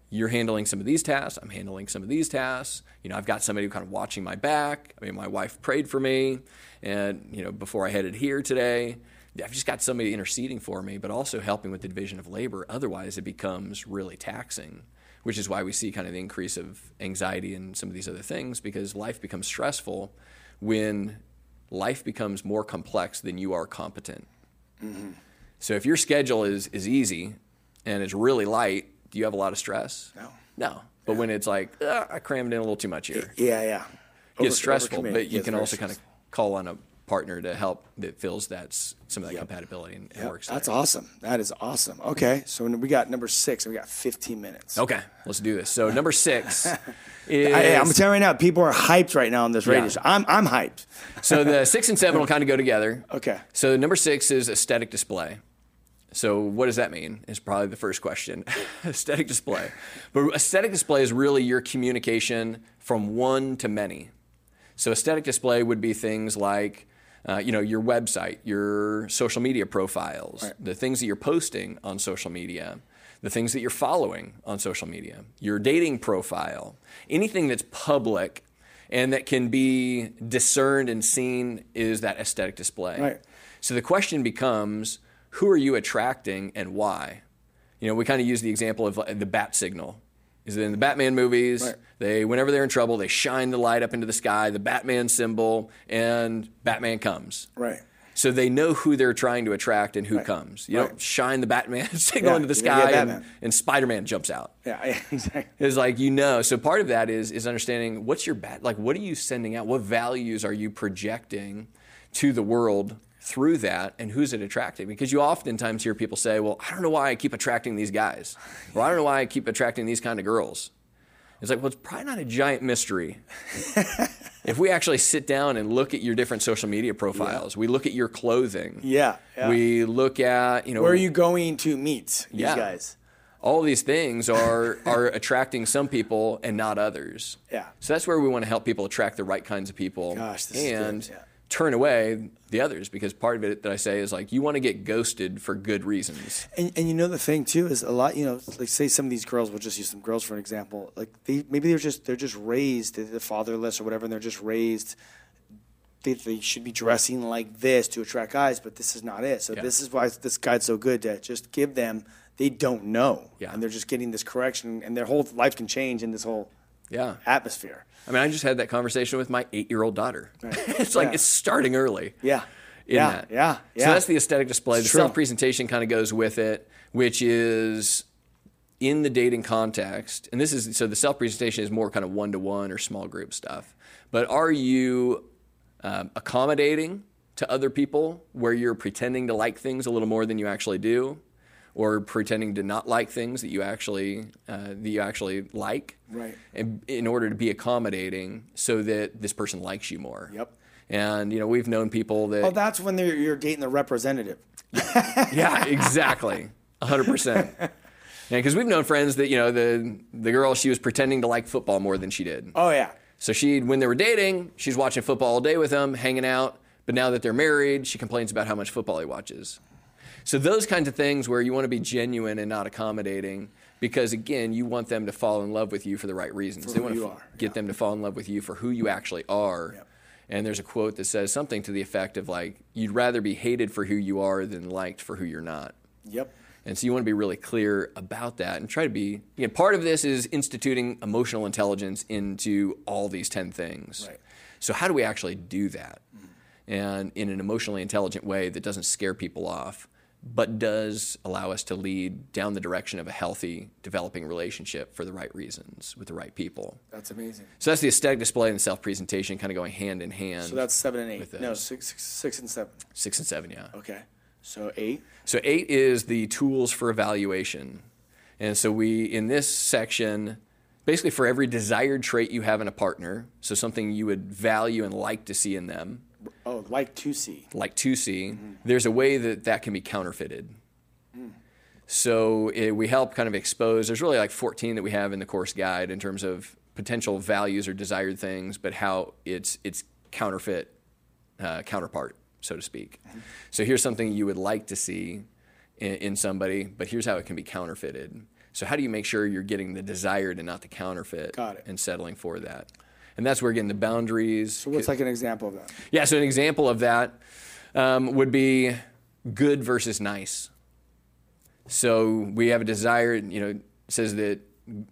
You're handling some of these tasks, I'm handling some of these tasks. You know, I've got somebody kind of watching my back. I mean, my wife prayed for me and, you know, before I headed here today, I've just got somebody interceding for me, but also helping with the division of labor. Otherwise, it becomes really taxing, which is why we see kind of the increase of anxiety and some of these other things because life becomes stressful when life becomes more complex than you are competent. So if your schedule is is easy and it's really light, do you have a lot of stress? No. No. But when it's like "Ugh, I crammed in a little too much here, Yeah, yeah. Over- gets stressful. But you Yes, can also kind of call on a partner to help that fills that some of that compatibility and, Yep, works. That's there. awesome. That is awesome. Okay, so we got number six, and we got 15 minutes. Okay, let's do this. So number six <laughs> is I, am telling you right now, people are hyped right now on this radio Yeah. show. I'm, I'm hyped. <laughs> so the six and seven will kind of go together. Okay. So number six is aesthetic display. So what does that mean? Is probably the first question. <laughs> aesthetic display, but aesthetic display is really your communication from one to many. So aesthetic display would be things like, uh, you know, your website, your social media profiles, Right. the things that you're posting on social media, the things that you're following on social media, your dating profile, anything that's public and that can be discerned and seen is that aesthetic display. Right. So the question becomes, who are you attracting and why? You know, we kind of use the example of the bat signal. Is in the Batman movies, Right. they whenever they're in trouble, they shine the light up into the sky, the Batman symbol, and Batman comes. Right. So they know who they're trying to attract and who Right. comes. You Right. don't shine the Batman <laughs> signal Yeah, into the sky and, and Spider-Man jumps out. Yeah, <laughs> yeah, exactly. It's like you know. So part of that is is understanding what's your bat like what are you sending out? What values are you projecting to the world through that and who's it attracting? Because you oftentimes hear people say, Well, I don't know why I keep attracting these guys. Or I don't know why I keep attracting these kind of girls. It's like, well, it's probably not a giant mystery. <laughs> if we actually sit down and look at your different social media profiles, we look at your clothing. Yeah, yeah. We look at, you know, Where are you going to meet these Yeah. guys? all these things are are attracting some people and not others. Yeah. So that's where we want to help people attract the right kinds of people Gosh, this is good, and yeah. Turn away the others because part of it that I say is like you want to get ghosted for good reasons. And, and you know the thing too is a lot. You know, like say some of these girls. We'll just use some girls for an example. Like they maybe they're just they're just raised they're fatherless or whatever, and they're just raised. They, they should be dressing like this to attract guys, but this is not it. So Yeah. this is why this guide's so good to just give them. They don't know, Yeah. and they're just getting this correction, and their whole life can change in this whole Yeah. atmosphere. I mean, I just had that conversation with my eight-year-old daughter. <laughs> it's like Yeah. it's starting early. Yeah, in yeah, that. yeah, yeah. So that's the aesthetic display. It's the self presentation kind of goes with it, which is in the dating context. And this is so the self presentation is more kind of one to one or small group stuff. But are you um, accommodating to other people where you're pretending to like things a little more than you actually do? Or pretending to not like things that you actually uh, that you actually like, Right. And in order to be accommodating, so that this person likes you more. Yep. And you know, we've known people that. Oh, that's when they're, you're dating the representative. <laughs> yeah, exactly, hundred percent. Yeah, because we've known friends that you know the the girl she was pretending to like football more than she did. Oh yeah, So she, when they were dating, she's watching football all day with him, hanging out. But now that they're married, she complains about how much football he watches. So those kinds of things where you want to be genuine and not accommodating, because again, you want them to fall in love with you for the right reasons. they who want to you f- get them to fall in love with you for who you actually are. Yep. And there's a quote that says something to the effect of like, "You'd rather be hated for who you are than liked for who you're not." yep. And so you want to be really clear about that and try to be, again, part of this is instituting emotional intelligence into all these 10 things. Right. So, how do we actually do that? Mm-hmm. And in an emotionally intelligent way that doesn't scare people off, but does allow us to lead down the direction of a healthy, developing relationship for the right reasons with the right people. That's amazing. So, that's the aesthetic display and the self presentation kind of going hand in hand. So that's seven and eight. No, six, six, six and seven. six and seven, yeah. Okay. So eight. So eight is the tools for evaluation. And so we, in this section, basically for every desired trait you have in a partner, so something you would value and like to see in them, Oh, like to see. like to see, there's a way that that can be counterfeited. So it, we help kind of expose, there's really like 14 that we have in the course guide in terms of potential values or desired things, but how it's, it's counterfeit uh, counterpart, so to speak. So here's something you would like to see in, in somebody, but here's how it can be counterfeited. So how do you make sure you're getting the desired and not the counterfeit, Got it. and settling for that? And that's where again the boundaries. So what's like an example of that? Yeah, so an example of that um, would be good versus nice. So we have a desire, you know, says that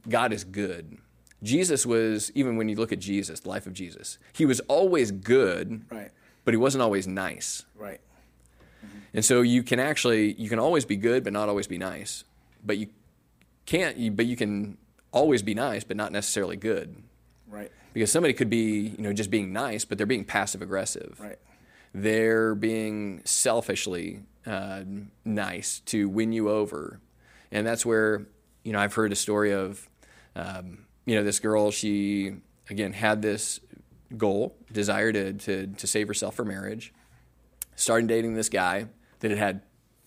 God is good. Jesus was, even when you look at Jesus, the life of Jesus, he was always good, Right. but he wasn't always nice. Right. And so you can actually you can always be good, but not always be nice. But you can't. But you can always be nice, but not necessarily good. Right. Because somebody could be you know just being nice, but they're being passive aggressive. Right. They're being selfishly uh, nice to win you over, and that's where you know I've heard a story of um, you know this girl. She again had this goal, desire to, to, to save herself for marriage, started dating this guy that had had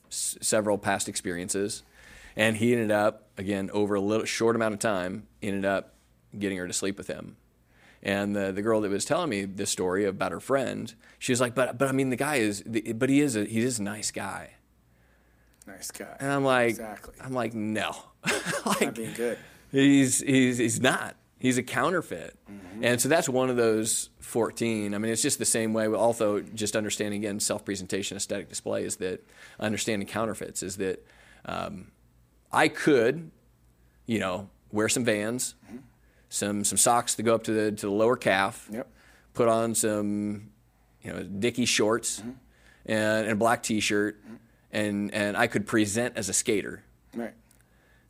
s- several past experiences, and he ended up, again, over a little short amount of time, ended up getting her to sleep with him. And the, the girl that was telling me this story about her friend, she was like, but, but I mean, the guy is, but he is a, he is a nice guy. Nice guy. And I'm like, Exactly. I'm like, no, <laughs> Not like, being good. He's he's he's not. He's a counterfeit. And so that's one of those 14. I mean, it's just the same way. Also, just understanding again, self-presentation, aesthetic display is that understanding counterfeits is that um, I could, you know, wear some Vans, some some socks to go up to the to the lower calf, Yep. put on some, you know, Dickie shorts, mm-hmm. and, and a black T-shirt, mm-hmm. and and I could present as a skater. Right.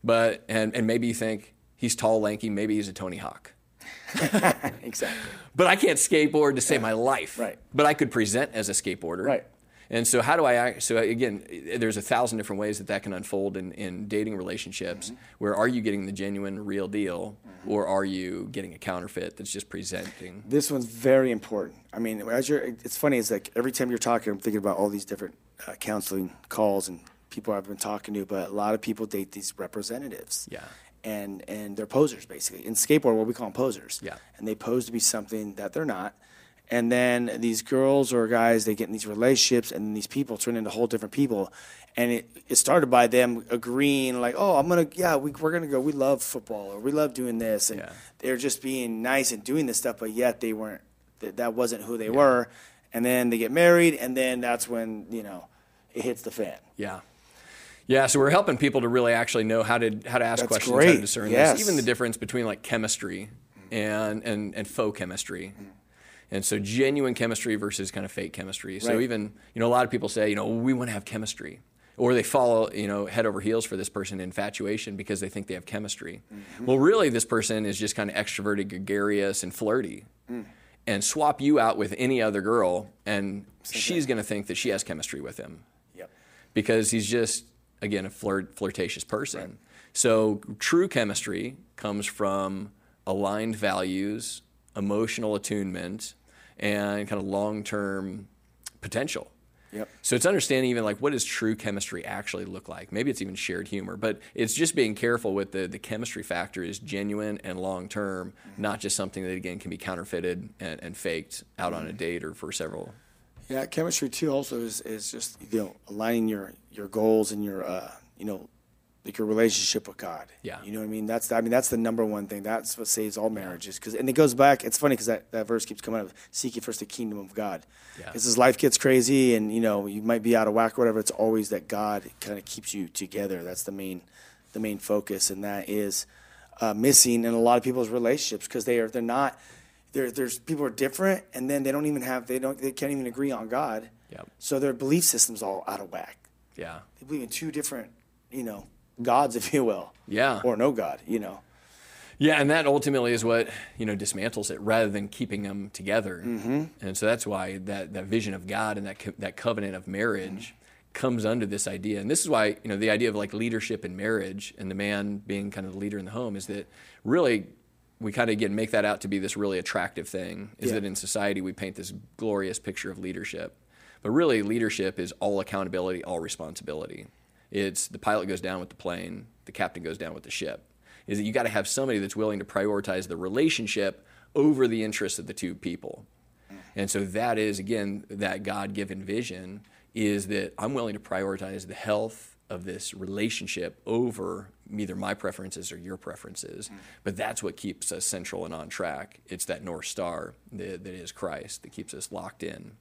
But and and maybe you think he's tall, lanky. Maybe he's a Tony Hawk. <laughs> Exactly. But I can't skateboard to save my life. Right. But I could present as a skateboarder. Right. And so how do I? So again, there's a thousand different ways that that can unfold in, in dating relationships. Mm-hmm. Where are you getting the genuine, real deal, or are you getting a counterfeit that's just presenting? This one's very important. I mean, as you're, it's funny. It's like every time you're talking, I'm thinking about all these different uh, counseling calls and people I've been talking to. But a lot of people date these representatives. Yeah. And and they're posers basically. In skateboard, what we call them posers. Yeah. And they pose to be something that they're not. And then these girls or guys, they get in these relationships, and these people turn into whole different people. And it, it started by them agreeing, like, oh, I'm gonna, yeah, we, we're gonna go. We love football, or we love doing this, and Yeah. they're just being nice and doing this stuff, but yet they weren't. That, that wasn't who they were. And then they get married, and then that's when you know it hits the fan. Yeah. Yeah, so we're helping people to really actually know how to how to ask That's questions, how to discern Yes. this, even the difference between like chemistry and and, and faux chemistry. Mm-hmm. And so genuine chemistry versus kind of fake chemistry. So Right. even, you know, a lot of people say, you know, we want to have chemistry. Or they follow, you know, head over heels for this person in infatuation because they think they have chemistry. Mm-hmm. Well, really, this person is just kind of extroverted, gregarious, and flirty. Mm. And swap you out with any other girl, and she's going to think that she has chemistry with him Yep. because he's just again a flirt, flirtatious person. So true chemistry comes from aligned values, emotional attunement, and kind of long-term potential. Yep. So it's understanding even like what does true chemistry actually look like? Maybe it's even shared humor, but it's just being careful with the the chemistry factor is genuine and long term, not just something that again can be counterfeited and, and faked out on a date or for several. Yeah, chemistry too. Also is, is just you know aligning your your goals and your uh, you know like your relationship with God. Yeah. you know what I mean. That's I mean that's the number one thing. That's what saves all marriages. Because and it goes back. It's funny because that, that verse keeps coming up. Seek ye first the kingdom of God. Yeah. Because as life gets crazy and you know you might be out of whack or whatever, it's always that God kind of keeps you together. That's the main the main focus, and that is uh, missing in a lot of people's relationships because they are they're not. There, there's people are different, and then they don't even have they don't they can't even agree on God. Yep. So their belief system's all out of whack. Yeah. They believe in two different, you know, gods, <laughs> if you will. Yeah. Or no God, you know. Yeah, and that ultimately is what you know dismantles it, rather than keeping them together. Mm-hmm. And so that's why that, that vision of God and that co- that covenant of marriage comes under this idea. And this is why you know the idea of like leadership in marriage and the man being kind of the leader in the home is that really we kind of again make that out to be this really attractive thing. Is Yeah. that in society we paint this glorious picture of leadership, but really leadership is all accountability, all responsibility. It's the pilot goes down with the plane, the captain goes down with the ship. Is that you got to have somebody that's willing to prioritize the relationship over the interests of the two people. And so that is again that God-given vision is that I'm willing to prioritize the health of this relationship over either my preferences or your preferences. Mm-hmm. But that's what keeps us central and on track. It's that north star that, that is Christ that keeps us locked in.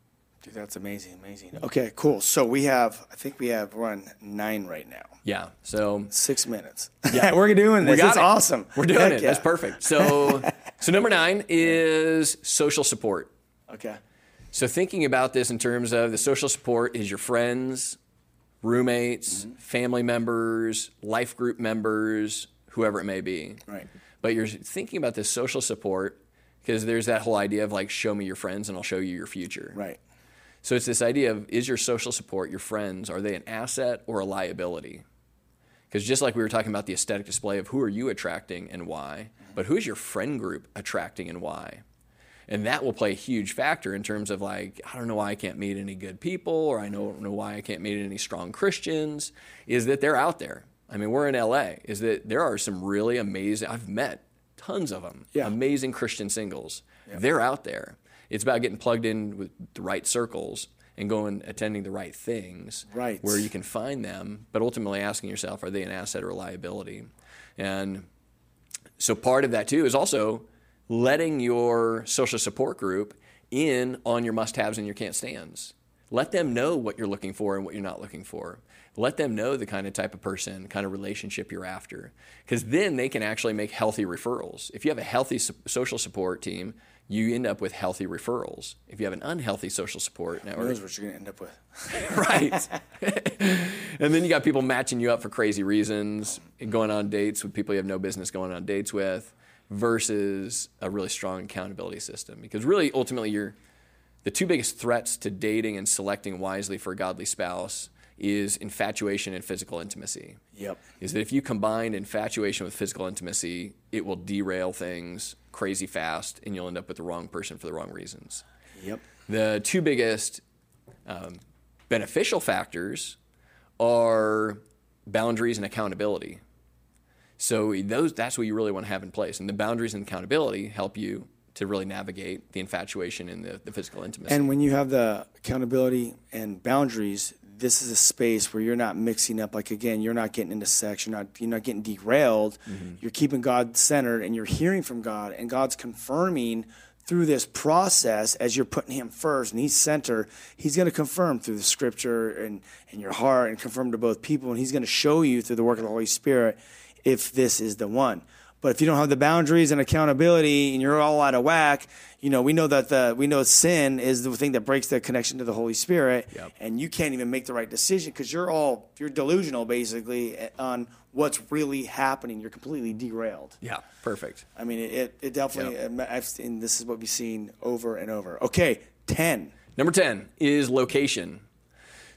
Dude, that's amazing, amazing. Mm-hmm. Okay, cool. So we have, I think we have run nine right now. Yeah. So Six minutes. Yeah, <laughs> we're doing this. We got It's it. awesome. We're doing Heck it. yeah. That's perfect. So, <laughs> so number nine is social support. Okay. So thinking about this in terms of the social support is your friends, roommates, mm-hmm. family members, life group members, whoever it may be. Right. But you're thinking about this social support because there's that whole idea of like, show me your friends and I'll show you your future. Right. So it's this idea of is your social support, your friends, are they an asset or a liability? Because just like we were talking about the aesthetic display of who are you attracting and why, but who is your friend group attracting and why? And that will play a huge factor in terms of like, I don't know why I can't meet any good people, or I don't know why I can't meet any strong Christians, is that they're out there. I mean, we're in LA, is that there are some really amazing, I've met tons of them, Yeah. amazing Christian singles. They're out there. It's about getting plugged in with the right circles and going attending the right things Right. where you can find them, but ultimately asking yourself, are they an asset or a liability? And so part of that too is also letting your social support group in on your must-haves and your can't stands. Let them know what you're looking for and what you're not looking for. Let them know the kind of type of person, kind of relationship you're after. Because then they can actually make healthy referrals. If you have a healthy so- social support team, you end up with healthy referrals. If you have an unhealthy social support network, knows what you're going to end up with? <laughs> <laughs> right. and then you got people matching you up for crazy reasons, and going on dates with people you have no business going on dates with, versus a really strong accountability system. Because really, ultimately, you're the two biggest threats to dating and selecting wisely for a godly spouse is infatuation and physical intimacy. Yep. Is that if you combine infatuation with physical intimacy, it will derail things crazy fast, and you'll end up with the wrong person for the wrong reasons. Yep. The two biggest um, beneficial factors are boundaries and accountability. So those that's what you really want to have in place, and the boundaries and accountability help you to really navigate the infatuation and the, the physical intimacy. And when you have the accountability and boundaries, this is a space where you're not mixing up. Like again, you're not getting into sex. You're not you're not getting derailed. Mm-hmm. You're keeping God centered, and you're hearing from God, and God's confirming through this process as you're putting Him first, and He's center. He's going to confirm through the Scripture and and your heart, and confirm to both people, and He's going to show you through the work of the Holy Spirit if this is the one. But if you don't have the boundaries and accountability and you're all out of whack, you know, we know that the we know sin is the thing that breaks the connection to the Holy Spirit, Yep. and you can't even make the right decision because you're all you're delusional basically eh, on what's really happening. You're completely derailed. yeah, perfect. I mean, it it, it definitely. Eh, I've seen this is what we've seen over and over. Okay, ten. Number 10 is location.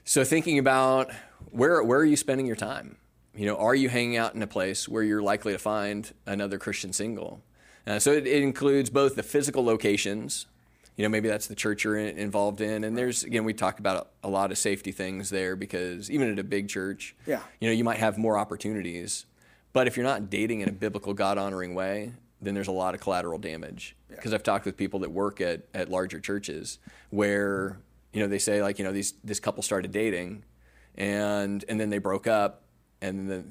So thinking about where where are you spending your time? You know, are you hanging out in a place where you're likely to find another Christian single? Uh, so it, it includes both the physical locations. You know, maybe that's the church you're in, involved in, and there's again we talk about a, a lot of safety things there because even at a big church, Yeah. you know, you might have more opportunities. But if you're not dating in a biblical, God honoring way, then there's a lot of collateral damage. Because I've talked with people that work at, at larger churches where, you know, they say like, you know, these this couple started dating and and then they broke up and the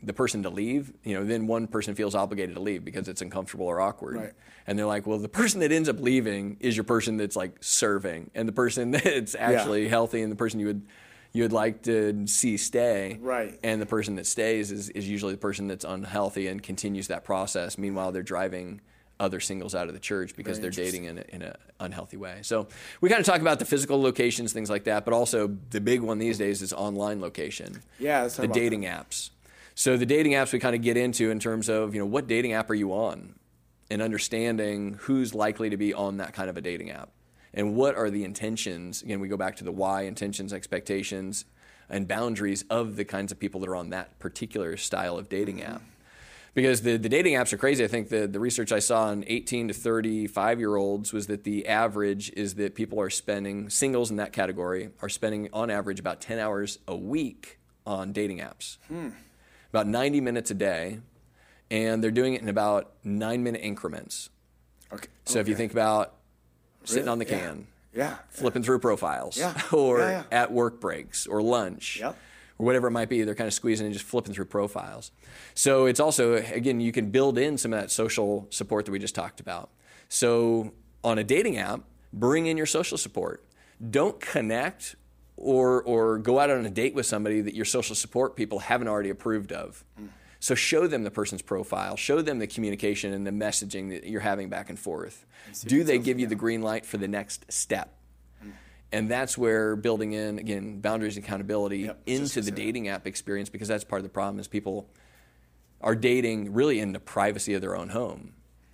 the person to leave, you know, then one person feels obligated to leave because it's uncomfortable or awkward. Right. And they're like, well, the person that ends up leaving is your person that's like serving, and the person <laughs> that's actually healthy, and the person you would you would like to see stay. Right. And the person that stays is, is usually the person that's unhealthy and continues that process. Meanwhile, they're driving other singles out of the church because Very they're dating in an in a unhealthy way. So we kind of talk about the physical locations, things like that, but also the big one these days is online location. Yeah, the dating apps. So the dating apps we kind of get into in terms of you know what dating app are you on, and understanding who's likely to be on that kind of a dating app, and what are the intentions. Again, we go back to the why, intentions, expectations, and boundaries of the kinds of people that are on that particular style of dating app. Because the, the dating apps are crazy. I think the, the research I saw on 18 to 35 year olds was that the average is that people are spending, singles in that category, are spending on average about 10 hours a week on dating apps. Hmm. About 90 minutes a day. And they're doing it in about nine minute increments. Okay. So if you think about sitting Really? on the can, yeah, flipping through profiles, Yeah. <laughs> or Yeah, yeah. at work breaks, or lunch, Yep. Or whatever it might be, they're kind of squeezing and just flipping through profiles. So it's also, again, you can build in some of that social support that we just talked about. So on a dating app, bring in your social support. Don't connect or, or go out on a date with somebody that your social support people haven't already approved of. So show them the person's profile, show them the communication and the messaging that you're having back and forth. Do they give you the green light for the next step? And that's where building in again boundaries and accountability Yep, into the dating app experience because that's part of the problem is people are dating really in the privacy of their own home,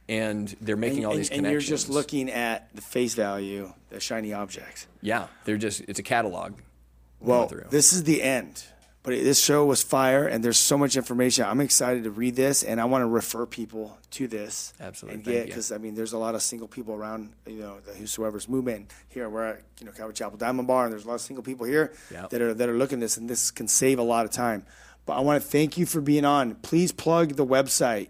and they're making and, all and- these and connections. you're just looking at the face value, the shiny objects. Yeah, they're just it's a catalog. Well, this is the end. But this show was fire, and there's so much information. I'm excited to read this, and I want to refer people to this. Absolutely. And Thank get you. because I mean, there's a lot of single people around, you know, the Whosoever's movement here. We're at you know Calvary Chapel Diamond Bar, and there's a lot of single people here Yep. that are that are looking at this, and this can save a lot of time. But I want to thank you for being on. Please plug the website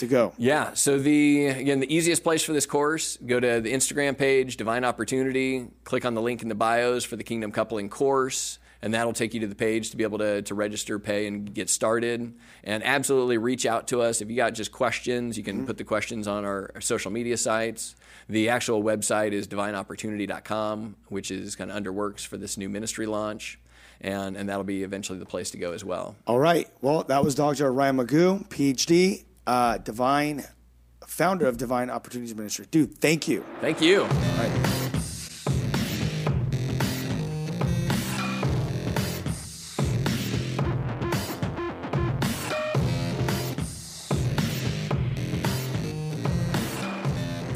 to go. Yeah. So the again, the easiest place for this course, go to the Instagram page, Divine Opportunity, click on the link in the bios for the Kingdom Coupling course, and that'll take you to the page to be able to, to register, pay, and get started. And absolutely reach out to us if you got just questions. You can put the questions on our, our social media sites. The actual website is divineopportunity.com, which is kind of under works for this new ministry launch. And, and that'll be eventually the place to go as well. All right. Well, that was Dr. Ryan Magoo, PhD, uh, Divine, founder of Divine Opportunities Ministry. Dude, thank you. Thank you.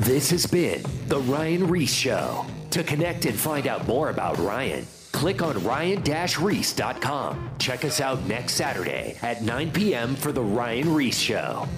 This has been The Ryan Reese Show. To connect and find out more about Ryan, click on ryan-reese.com. Check us out next Saturday at 9 p.m. for The Ryan Reese Show.